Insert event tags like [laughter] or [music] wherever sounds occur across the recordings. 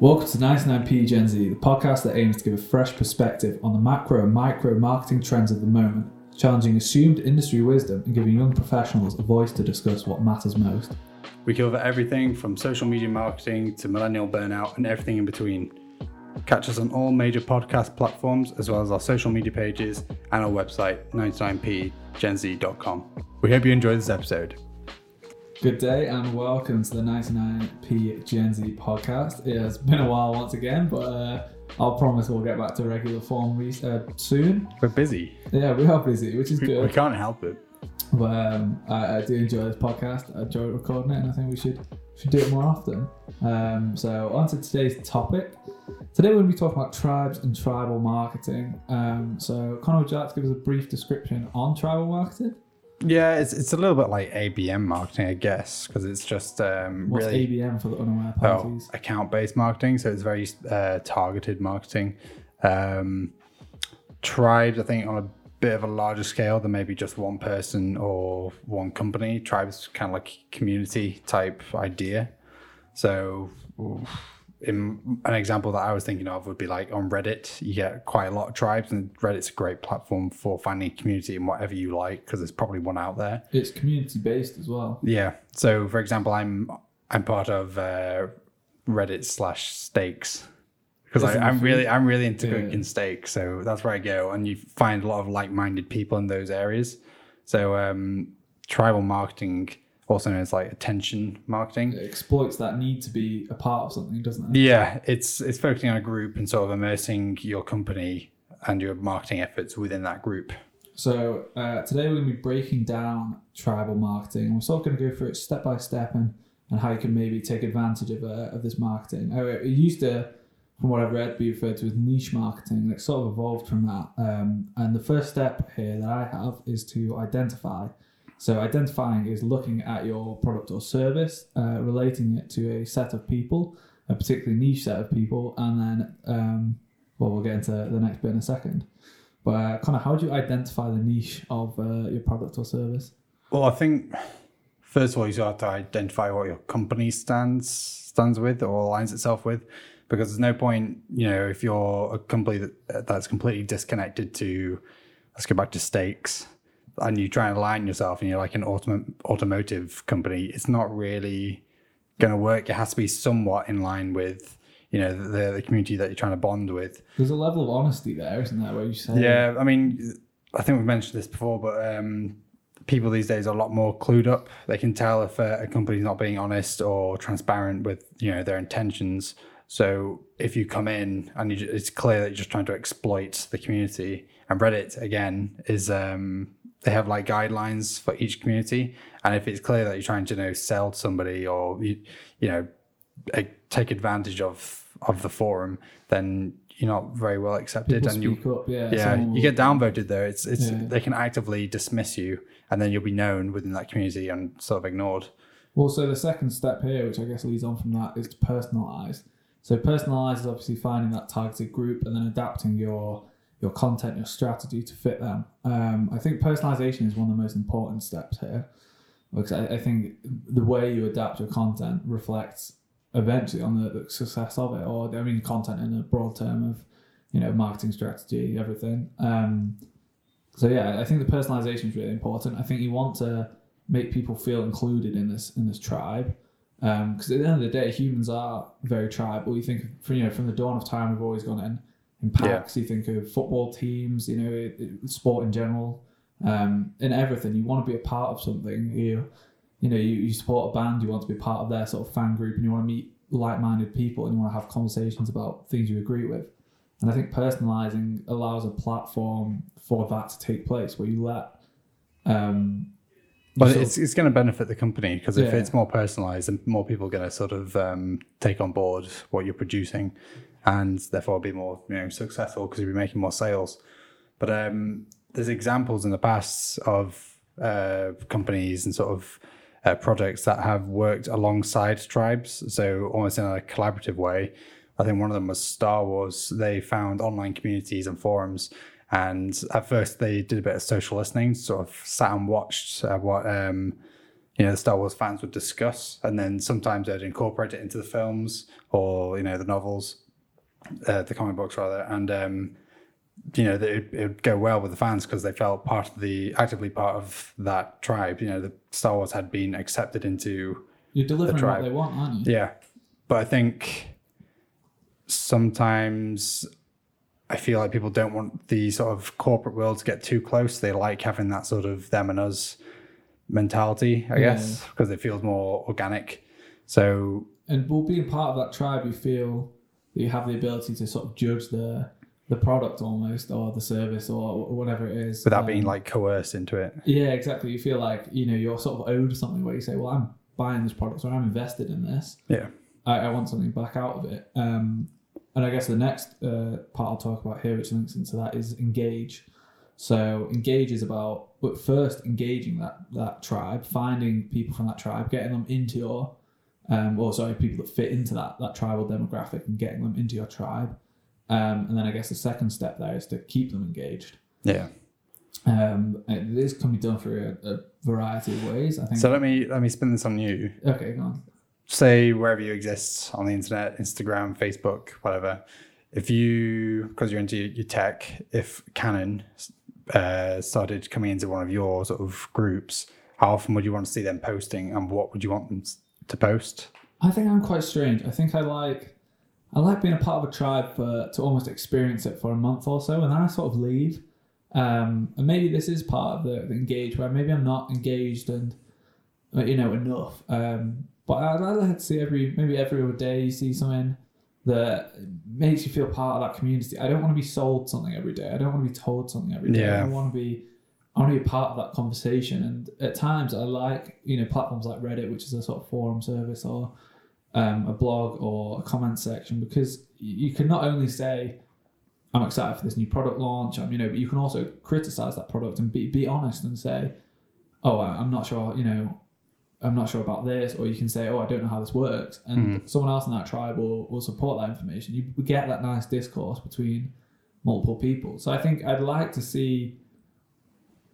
Welcome to 99p Gen Z, the podcast that aims to give a fresh perspective on the macro and micro marketing trends of the moment, challenging assumed industry wisdom and giving young professionals a voice to discuss what matters most. We cover everything from social media marketing to millennial burnout and everything in between. Catch us on all major podcast platforms, as well as our social media pages and our website, 99pgenz.com. We hope you enjoy this episode. Good day and welcome to the 99p Gen Z podcast. It has been a while once again, but uh, I'll promise we'll get back to regular form re- uh, soon. We're busy. Yeah, we are busy, which is We, good. we can't help it. But um, I, I do enjoy this podcast. I enjoy recording it, and I think we should should do it more often. Um, so on to today's topic. Today we're going to be talking about tribes and tribal marketing. Um, so Connor, would you like to give us a brief description on tribal marketing? Yeah, it's, it's a little bit like ABM marketing, I guess, because it's just um, What's really ABM for the unaware oh, account based marketing. So it's very uh, targeted marketing. Um, tribes, I think, on a bit of a larger scale than maybe just one person or one company. Tribes kind of like community type idea. So, in an example that I was thinking of would be like on Reddit, you get quite a lot of tribes, and Reddit's a great platform for finding community in whatever you like because there's probably one out there. It's community based as well. Yeah. So, for example, I'm I'm part of uh, Reddit slash Steaks because I'm really? I'm really into Yeah. cooking steaks. So that's where I go, and you find a lot of like minded people in those areas. So um, tribal marketing, also known as like attention marketing. It exploits that need to be a part of something, doesn't it? Yeah, it's it's focusing on a group and sort of immersing your company and your marketing efforts within that group. So uh, today we're going to be breaking down tribal marketing. We're sort of going to go through it step by step and, and how you can maybe take advantage of, uh, of this marketing. Oh, it used to, from what I've read, be referred to as niche marketing. and It sort of evolved from that. Um, and the first step here that I have is to identify. So identifying is looking at your product or service, uh, relating it to a set of people, a particularly niche set of people, and then, um, well, we'll get into the next bit in a second. But uh, of, how do you identify the niche of uh, your product or service? Well, I think first of all, you have to identify what your company stands stands with or aligns itself with, because there's no point, you know, if you're a company that that's completely disconnected to, let's go back to steaks, and you try and align yourself, and you're like an autom- automotive company, it's not really going to work. It has to be somewhat in line with, you know, the, the community that you're trying to bond with. There's a level of honesty there, isn't there? Where you say, Yeah, I mean, I think we've mentioned this before, but um, people these days are a lot more clued up. They can tell if a, a company's not being honest or transparent with you know their intentions. So if you come in and you, it's clear that you're just trying to exploit the community, and Reddit again is um, they have like guidelines for each community, and if it's clear that you're trying to you know sell to somebody or you you know take advantage of of the forum, then you're not very well accepted, people and you up. Yeah, yeah, you get downvoted there. It's it's Yeah. they can actively dismiss you, and then you'll be known within that community and sort of ignored. Well, so the second step here, which I guess leads on from that, is to personalize. So personalize is obviously finding that targeted group and then adapting your your content, your strategy to fit them. Um, I think personalization is one of the most important steps here, because I, I think the way you adapt your content reflects eventually on the, the success of it, or I mean, content in a broad term of you know marketing strategy, everything. Um, so yeah, I think the personalization is really important. I think you want to make people feel included in this in this tribe. Because at the end of the day, humans are very tribal. You think, from, you know, from the dawn of time, we've always gone in in packs. You think of football teams, you know, it, it- sport in general, um, in everything. You want to be a part of something. You, you know, you, you support a band. You want to be part of their sort of fan group, and you want to meet like-minded people, and you want to have conversations about things you agree with. And I think personalizing allows a platform for that to take place, where you let um, But of- it's it's going to benefit the company because if Yeah. it's more personalized, then more people are going to sort of um, take on board what you're producing, and therefore be more you know successful because you'll be making more sales. But um, there's examples in the past of uh, companies and sort of uh, projects that have worked alongside tribes, so almost in a collaborative way. I think one of them was Star Wars. They found online communities and forums, and at first they did a bit of social listening, sort of sat and watched uh, what um, you know the Star Wars fans would discuss, and then sometimes they'd incorporate it into the films or you know the novels, uh, the comic books rather, and um, you know it, it would go well with the fans because they felt part of the actively part of that tribe. You know, the Star Wars had been accepted into You're delivering what tribe. they want, aren't you? yeah, but I think sometimes I feel like people don't want the sort of corporate world to get too close. They like having that sort of them and us mentality, I guess, because it feels more organic. So And well, being part of that tribe, you feel you have the ability to sort of judge the the product almost, or the service, or whatever it is, without Um, being like coerced into it. Yeah, exactly. You feel like you know you're sort of owed something where you say, "Well, I'm buying this product, or I'm invested in this. Yeah. I, I want something back out of it." Um, and I guess the next uh, part I'll talk about here, which links into that, is engage. So engage is about, but first engaging that that tribe, finding people from that tribe, getting them into your, um, or sorry, people that fit into that that tribal demographic, and getting them into your tribe. Um, and then I guess the second step there is to keep them engaged. Yeah. Um, this can be done through a, a variety of ways. I think. So let me let me spin this on you. okay, go on. say wherever you exist on the internet, Instagram, Facebook, whatever, if you, because you're into your tech, if Canon uh, started coming into one of your sort of groups, how often would you want to see them posting and what would you want them to post? I think I'm quite strange. I think I like I like being a part of a tribe for to almost experience it for a month or so, and then I sort of leave. Um, and maybe this is part of the, the engage where maybe I'm not engaged and uh, you know enough. Um, but I'd, I'd like to see every maybe every other day you see something that makes you feel part of that community. I don't want to be sold something every day. I don't want to be told something every day. Yeah. I want to be I want to be part of that conversation. And at times, I like you know platforms like Reddit, which is a sort of forum service, or um, a blog or a comment section, because you can not only say I'm excited for this new product launch, um, you know, but you can also criticize that product and be be honest and say, oh, I'm not sure, you know. I'm not sure about this, or you can say, "Oh, I don't know how this works," and someone else in that tribe will, will support that information. You get that nice discourse between multiple people. So I think I'd like to see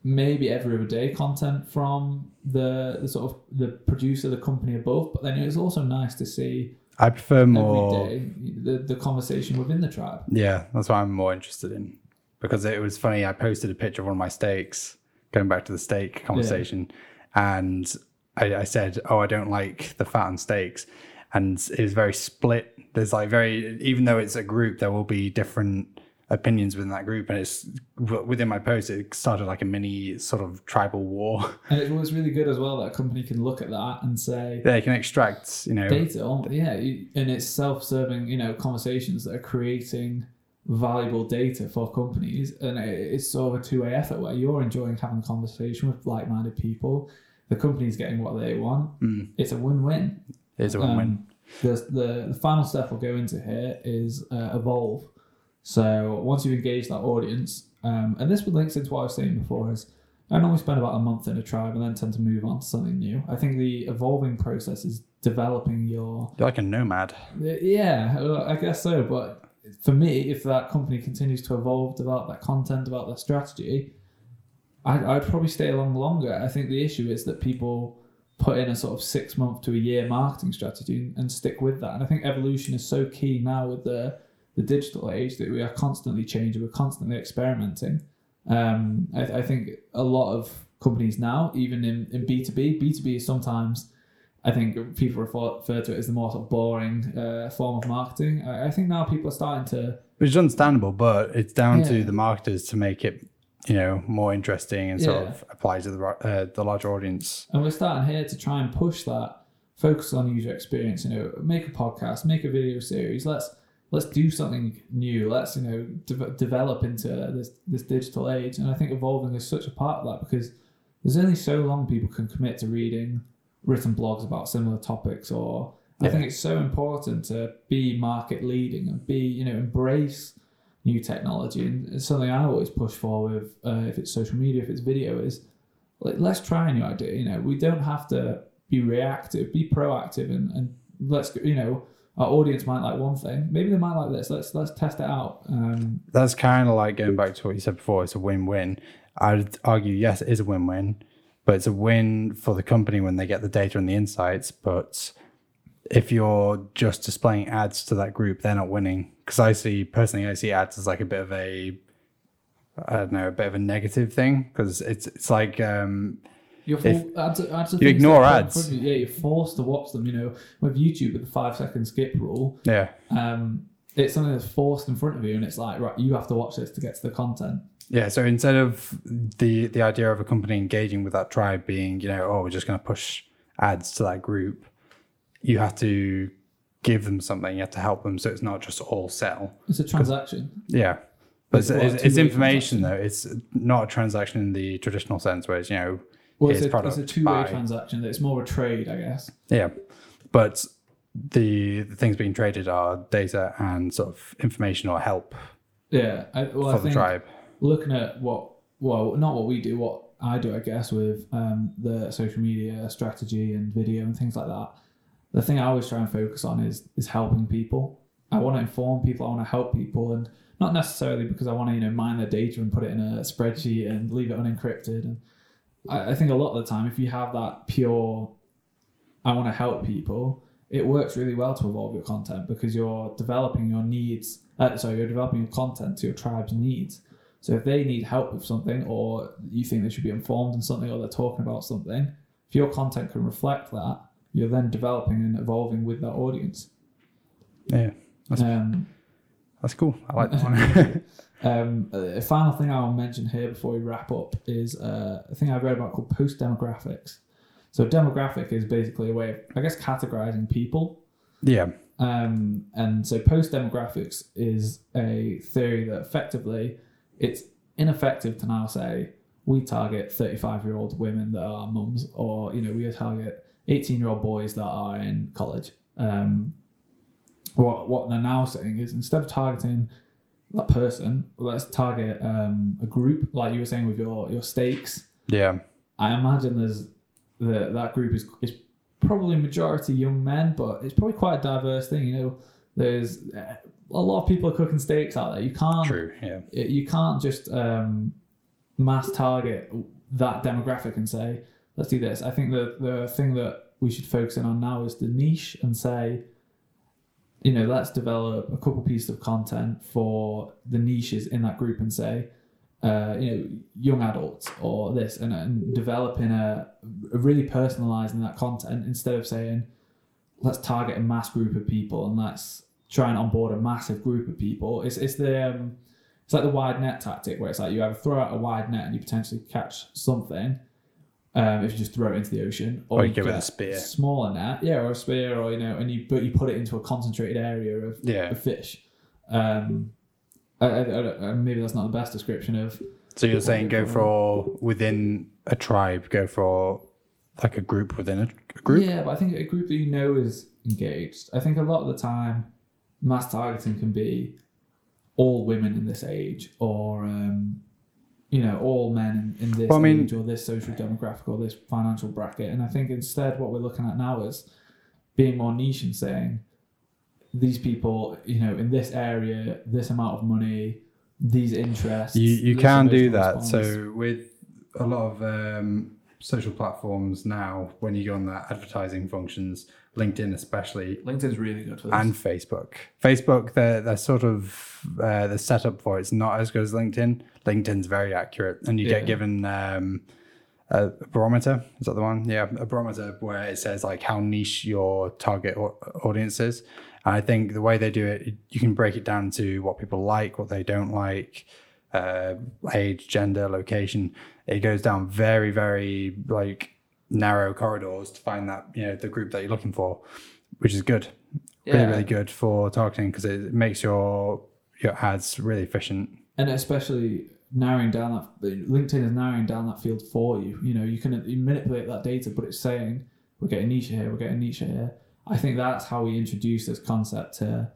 maybe every other day content from the, the sort of the producer, the company above. But then it's also nice to see I prefer more. every day the, the conversation within the tribe. Yeah, that's what I'm more interested in. Because it was funny, I posted a picture of one of my steaks, going back to the steak conversation, and I, I said, Oh, I don't like the fat on steaks. And it was very split. There's like very, even though it's a group, there will be different opinions within that group. And it's within my post, it started like a mini sort of tribal war. [laughs] And it was really good as well that a company can look at that and say "Yeah, they can extract, you know, data, on- yeah, and it's self-serving, you know, conversations that are creating valuable data for companies, and it's sort of a two-way effort where you're enjoying having a conversation with like-minded people, the company's getting what they want. It's a win-win. it's a win win. Um, the, the the final step we'll go into here is uh, evolve. So once you've engaged that audience, um, and this links into what I was saying before, is I normally spend about a month in a tribe and then tend to move on to something new. I think the evolving process is developing your You're like a nomad. yeah, I guess so. But for me, if that company continues to evolve, develop that content, develop that strategy, I'd, I'd probably stay along longer. I think the issue is that people put in a sort of six month to a year marketing strategy and stick with that. And I think evolution is so key now with the the digital age that we are constantly changing, we're constantly experimenting. Um, I, I think a lot of companies now, even in, in B2B, B2B is sometimes I think people refer, refer to it as the more sort of boring uh, form of marketing. I, I think now people are starting to Which is understandable, but it's down Yeah. to the marketers to make it, you know, more interesting and sort Yeah. of apply to the uh, the larger audience. And we're starting here to try and push that, focus on user experience. You know, make a podcast, make a video series. Let's let's do something new. Let's you know de- develop into this this digital age. And I think evolving is such a part of that because there's only so long people can commit to reading written blogs about similar topics. Or I think it's so important to be market leading and be you know embrace new technology. And it's something I always push for with uh, if it's social media, if it's video, is like, let's try a new idea. You know, we don't have to be reactive, be proactive, and, and let's you know our audience might like one thing, maybe they might like this. Let's let's test it out. Um, That's kind of like going back to what you said before. It's a win-win. I'd argue, yes, it is a win-win, but it's a win for the company when they get the data and the insights. But if you're just displaying ads to that group, they're not winning. Because I see personally, I see ads as like a bit of a, I don't know, a bit of a negative thing because it's it's like um, You're for, ads, ads you ignore that are in ads. you. Yeah, you're forced to watch them. You know, with YouTube with the five second skip rule, yeah, um, it's something that's forced in front of you, and it's like right, you have to watch this to get to the content. Yeah, so instead of the the idea of a company engaging with that tribe being, you know, oh, we're just going to push ads to that group, you have to give them something. You have to help them, so it's not just all sell. It's a transaction. Yeah, but it's, It's it's, it's information though. It's not a transaction in the traditional sense, where it's you know, Well, here's it's a, product, it's a two way buy. transaction. It's more a trade, I guess. yeah, but the, the things being traded are data and sort of information or help Yeah. I, well, I for the think tribe. looking at what well not what we do what i do i guess with um, the social media strategy and video and things like that the thing i always try and focus on is is helping people i want to inform people i want to help people and not necessarily because i want to you know mine their data and put it in a spreadsheet and leave it unencrypted and i, I think a lot of the time if you have that pure i want to help people it works really well to evolve your content because you're developing your needs uh, sorry you're developing your content to your tribe's needs so if they need help with something, or you think they should be informed in something, or they're talking about something, if your content can reflect that, you're then developing and evolving with that audience. Yeah, that's, Um, that's cool. I like that [laughs] one. [laughs] um, a final thing I'll mention here before we wrap up is uh, a thing I've read about called post demographics. So demographic is basically a way of, I guess, categorizing people. yeah, Um, and so post demographics is a theory that effectively it's ineffective to now say we target 35 year old women that are mums or you know we target 18 year old boys that are in college. Um, what what they're now saying is instead of targeting that person, let's target um, a group like you were saying with your your steaks. yeah, I imagine there's the that group is is probably majority young men, but it's probably quite a diverse thing. You know, there's uh, a lot of people are cooking steaks out there. You can't true. Yeah, you can't just um, mass target that demographic and say let's do this. I think the the thing that we should focus in on now is the niche and say. You know, let's develop a couple pieces of content for the niches in that group and say, uh, you know, young adults or this, and, and developing a, a really personalizing that content instead of saying, let's target a mass group of people and let's try and onboard a massive group of people. It's it's the um, it's like the wide net tactic where it's like you either throw out a wide net and you potentially catch something. Um, if you just throw it into the ocean, Or you give it a spear. smaller net, yeah, or a spear, or you know, and you but you put it into a concentrated area of yeah. of fish. Um, I, I, I, maybe that's not the best description of So you're saying go for within a tribe, go for like a group within a, a group. Yeah, but I think a group that you know is engaged. I think a lot of the time, mass targeting can be all women in this age, or um, you know, all men in, in this Well, I mean- age, or this social demographic, or this financial bracket. And I think instead, what we're looking at now is being more niche and saying these people, you know, in this area, this amount of money, these interests. You you can do that. So with a lot of um, social platforms now, when you go on the advertising functions, LinkedIn especially, LinkedIn's really good for this. and Facebook. Facebook, they're, they're sort of uh, the setup for it's not as good as LinkedIn. LinkedIn's very accurate, and you Yeah. get given um, a barometer. Is that the one? Yeah, a barometer where it says like how niche your target au- audience is. And I think the way they do it, you can break it down to what people like, what they don't like, uh, age, gender, location. It goes down very, very like narrow corridors to find that you know the group that you're looking for, which is good really Yeah. really good for targeting because it makes your your ads really efficient and especially narrowing down that LinkedIn is narrowing down that field for you. You know, you can you manipulate that data, but it's saying we're getting niche here, we're getting niche here. I think that's how we introduce this concept to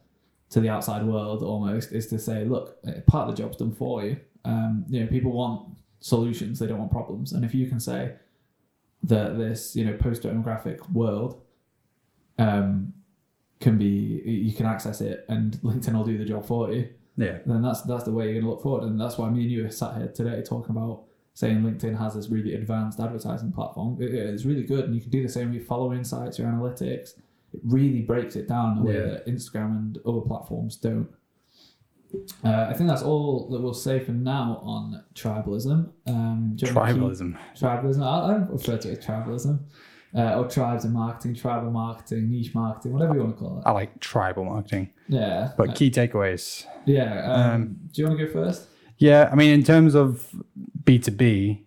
to the outside world almost is to say, look, part of the job's done for you. Um, you know, people want solutions, they don't want problems, and if you can say that this you know post demographic world um, can be you can access it and LinkedIn will do the job for you yeah then that's that's the way you're gonna look forward, and that's why me and you are sat here today talking about saying LinkedIn has this really advanced advertising platform. It- it's really good, and you can do the same with your follower insights, your analytics. It really breaks it down in a way Yeah. that Instagram and other platforms don't. Uh, I think that's all that we'll say for now on tribalism. Um, do keep- Tribalism. tribalism. I, I refer to it as tribalism, uh, or tribes in marketing, tribal marketing, niche marketing, whatever you want to call it. I like tribal marketing. Yeah, But key takeaways. yeah. Um, um, do you want to go first? Yeah, I mean, in terms of B2B,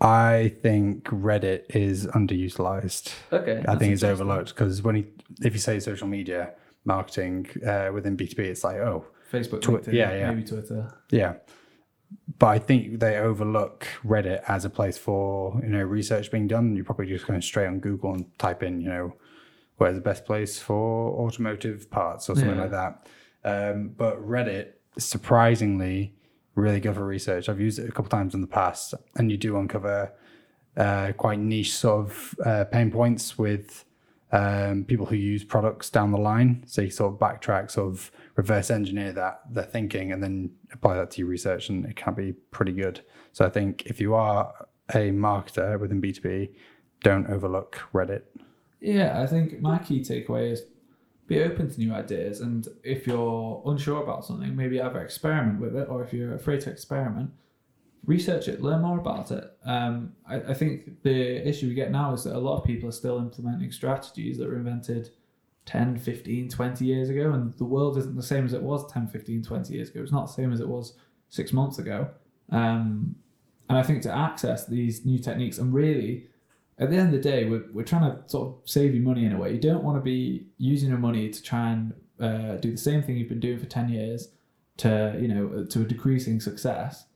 I think Reddit is underutilized. Okay, I think it's overlooked because when you, if you say social media marketing uh, within B2B, it's like, oh, Facebook, Twi- LinkedIn, yeah, yeah. maybe Twitter. yeah. But I think they overlook Reddit as a place for, you know, research being done. You're probably just going straight on Google and type in, you know, where's the best place for automotive parts or something Yeah. like that. Um, but Reddit, surprisingly, really good for research. I've used it a couple times in the past, and you do uncover uh, quite niche sort of uh, pain points with um, people who use products down the line. So you sort of backtrack, sort of reverse engineer that their thinking, and then apply that to your research, and it can be pretty good. So I think if you are a marketer within B two B, don't overlook Reddit. Yeah, I think my key takeaway is be open to new ideas, and if you're unsure about something, maybe either experiment with it, or if you're afraid to experiment, research it, learn more about it. Um, I, I think the issue we get now is that a lot of people are still implementing strategies that were invented 10, 15, 20 years ago, and the world isn't the same as it was 10, 15, 20 years ago. It's not the same as it was six months ago. Um, and I think to access these new techniques and really at the end of the day, we're, we're trying to sort of save you money in a way. You don't want to be using your money to try and uh, do the same thing you've been doing for 10 years to, you know, to a decreasing success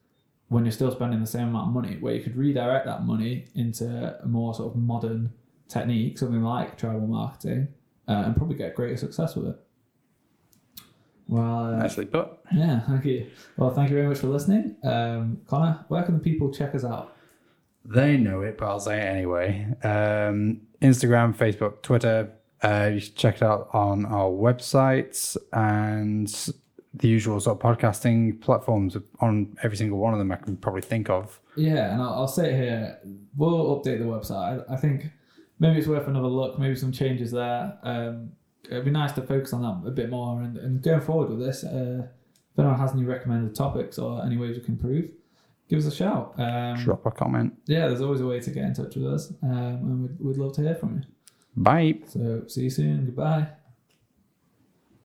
when you're still spending the same amount of money, where you could redirect that money into a more sort of modern technique, something like tribal marketing, uh, and probably get greater success with it. Well, uh, Nicely put. yeah, thank you. Well, thank you very much for listening. Um, Connor, where can the people check us out? They know it, but I'll say it anyway. Um, Instagram, Facebook, Twitter. Uh, you should check it out on our websites and the usual sort of podcasting platforms on every single one of them I can probably think of. Yeah, and I'll, I'll say it here, we'll update the website. I, I think maybe it's worth another look, maybe some changes there. Um, it'd be nice to focus on that a bit more and, and going forward with this. Uh, if anyone has any recommended topics or any ways we can improve, give us a shout. Um, Drop a comment. Yeah, there's always a way to get in touch with us, um, and we'd, we'd love to hear from you. Bye. So see you soon. Goodbye.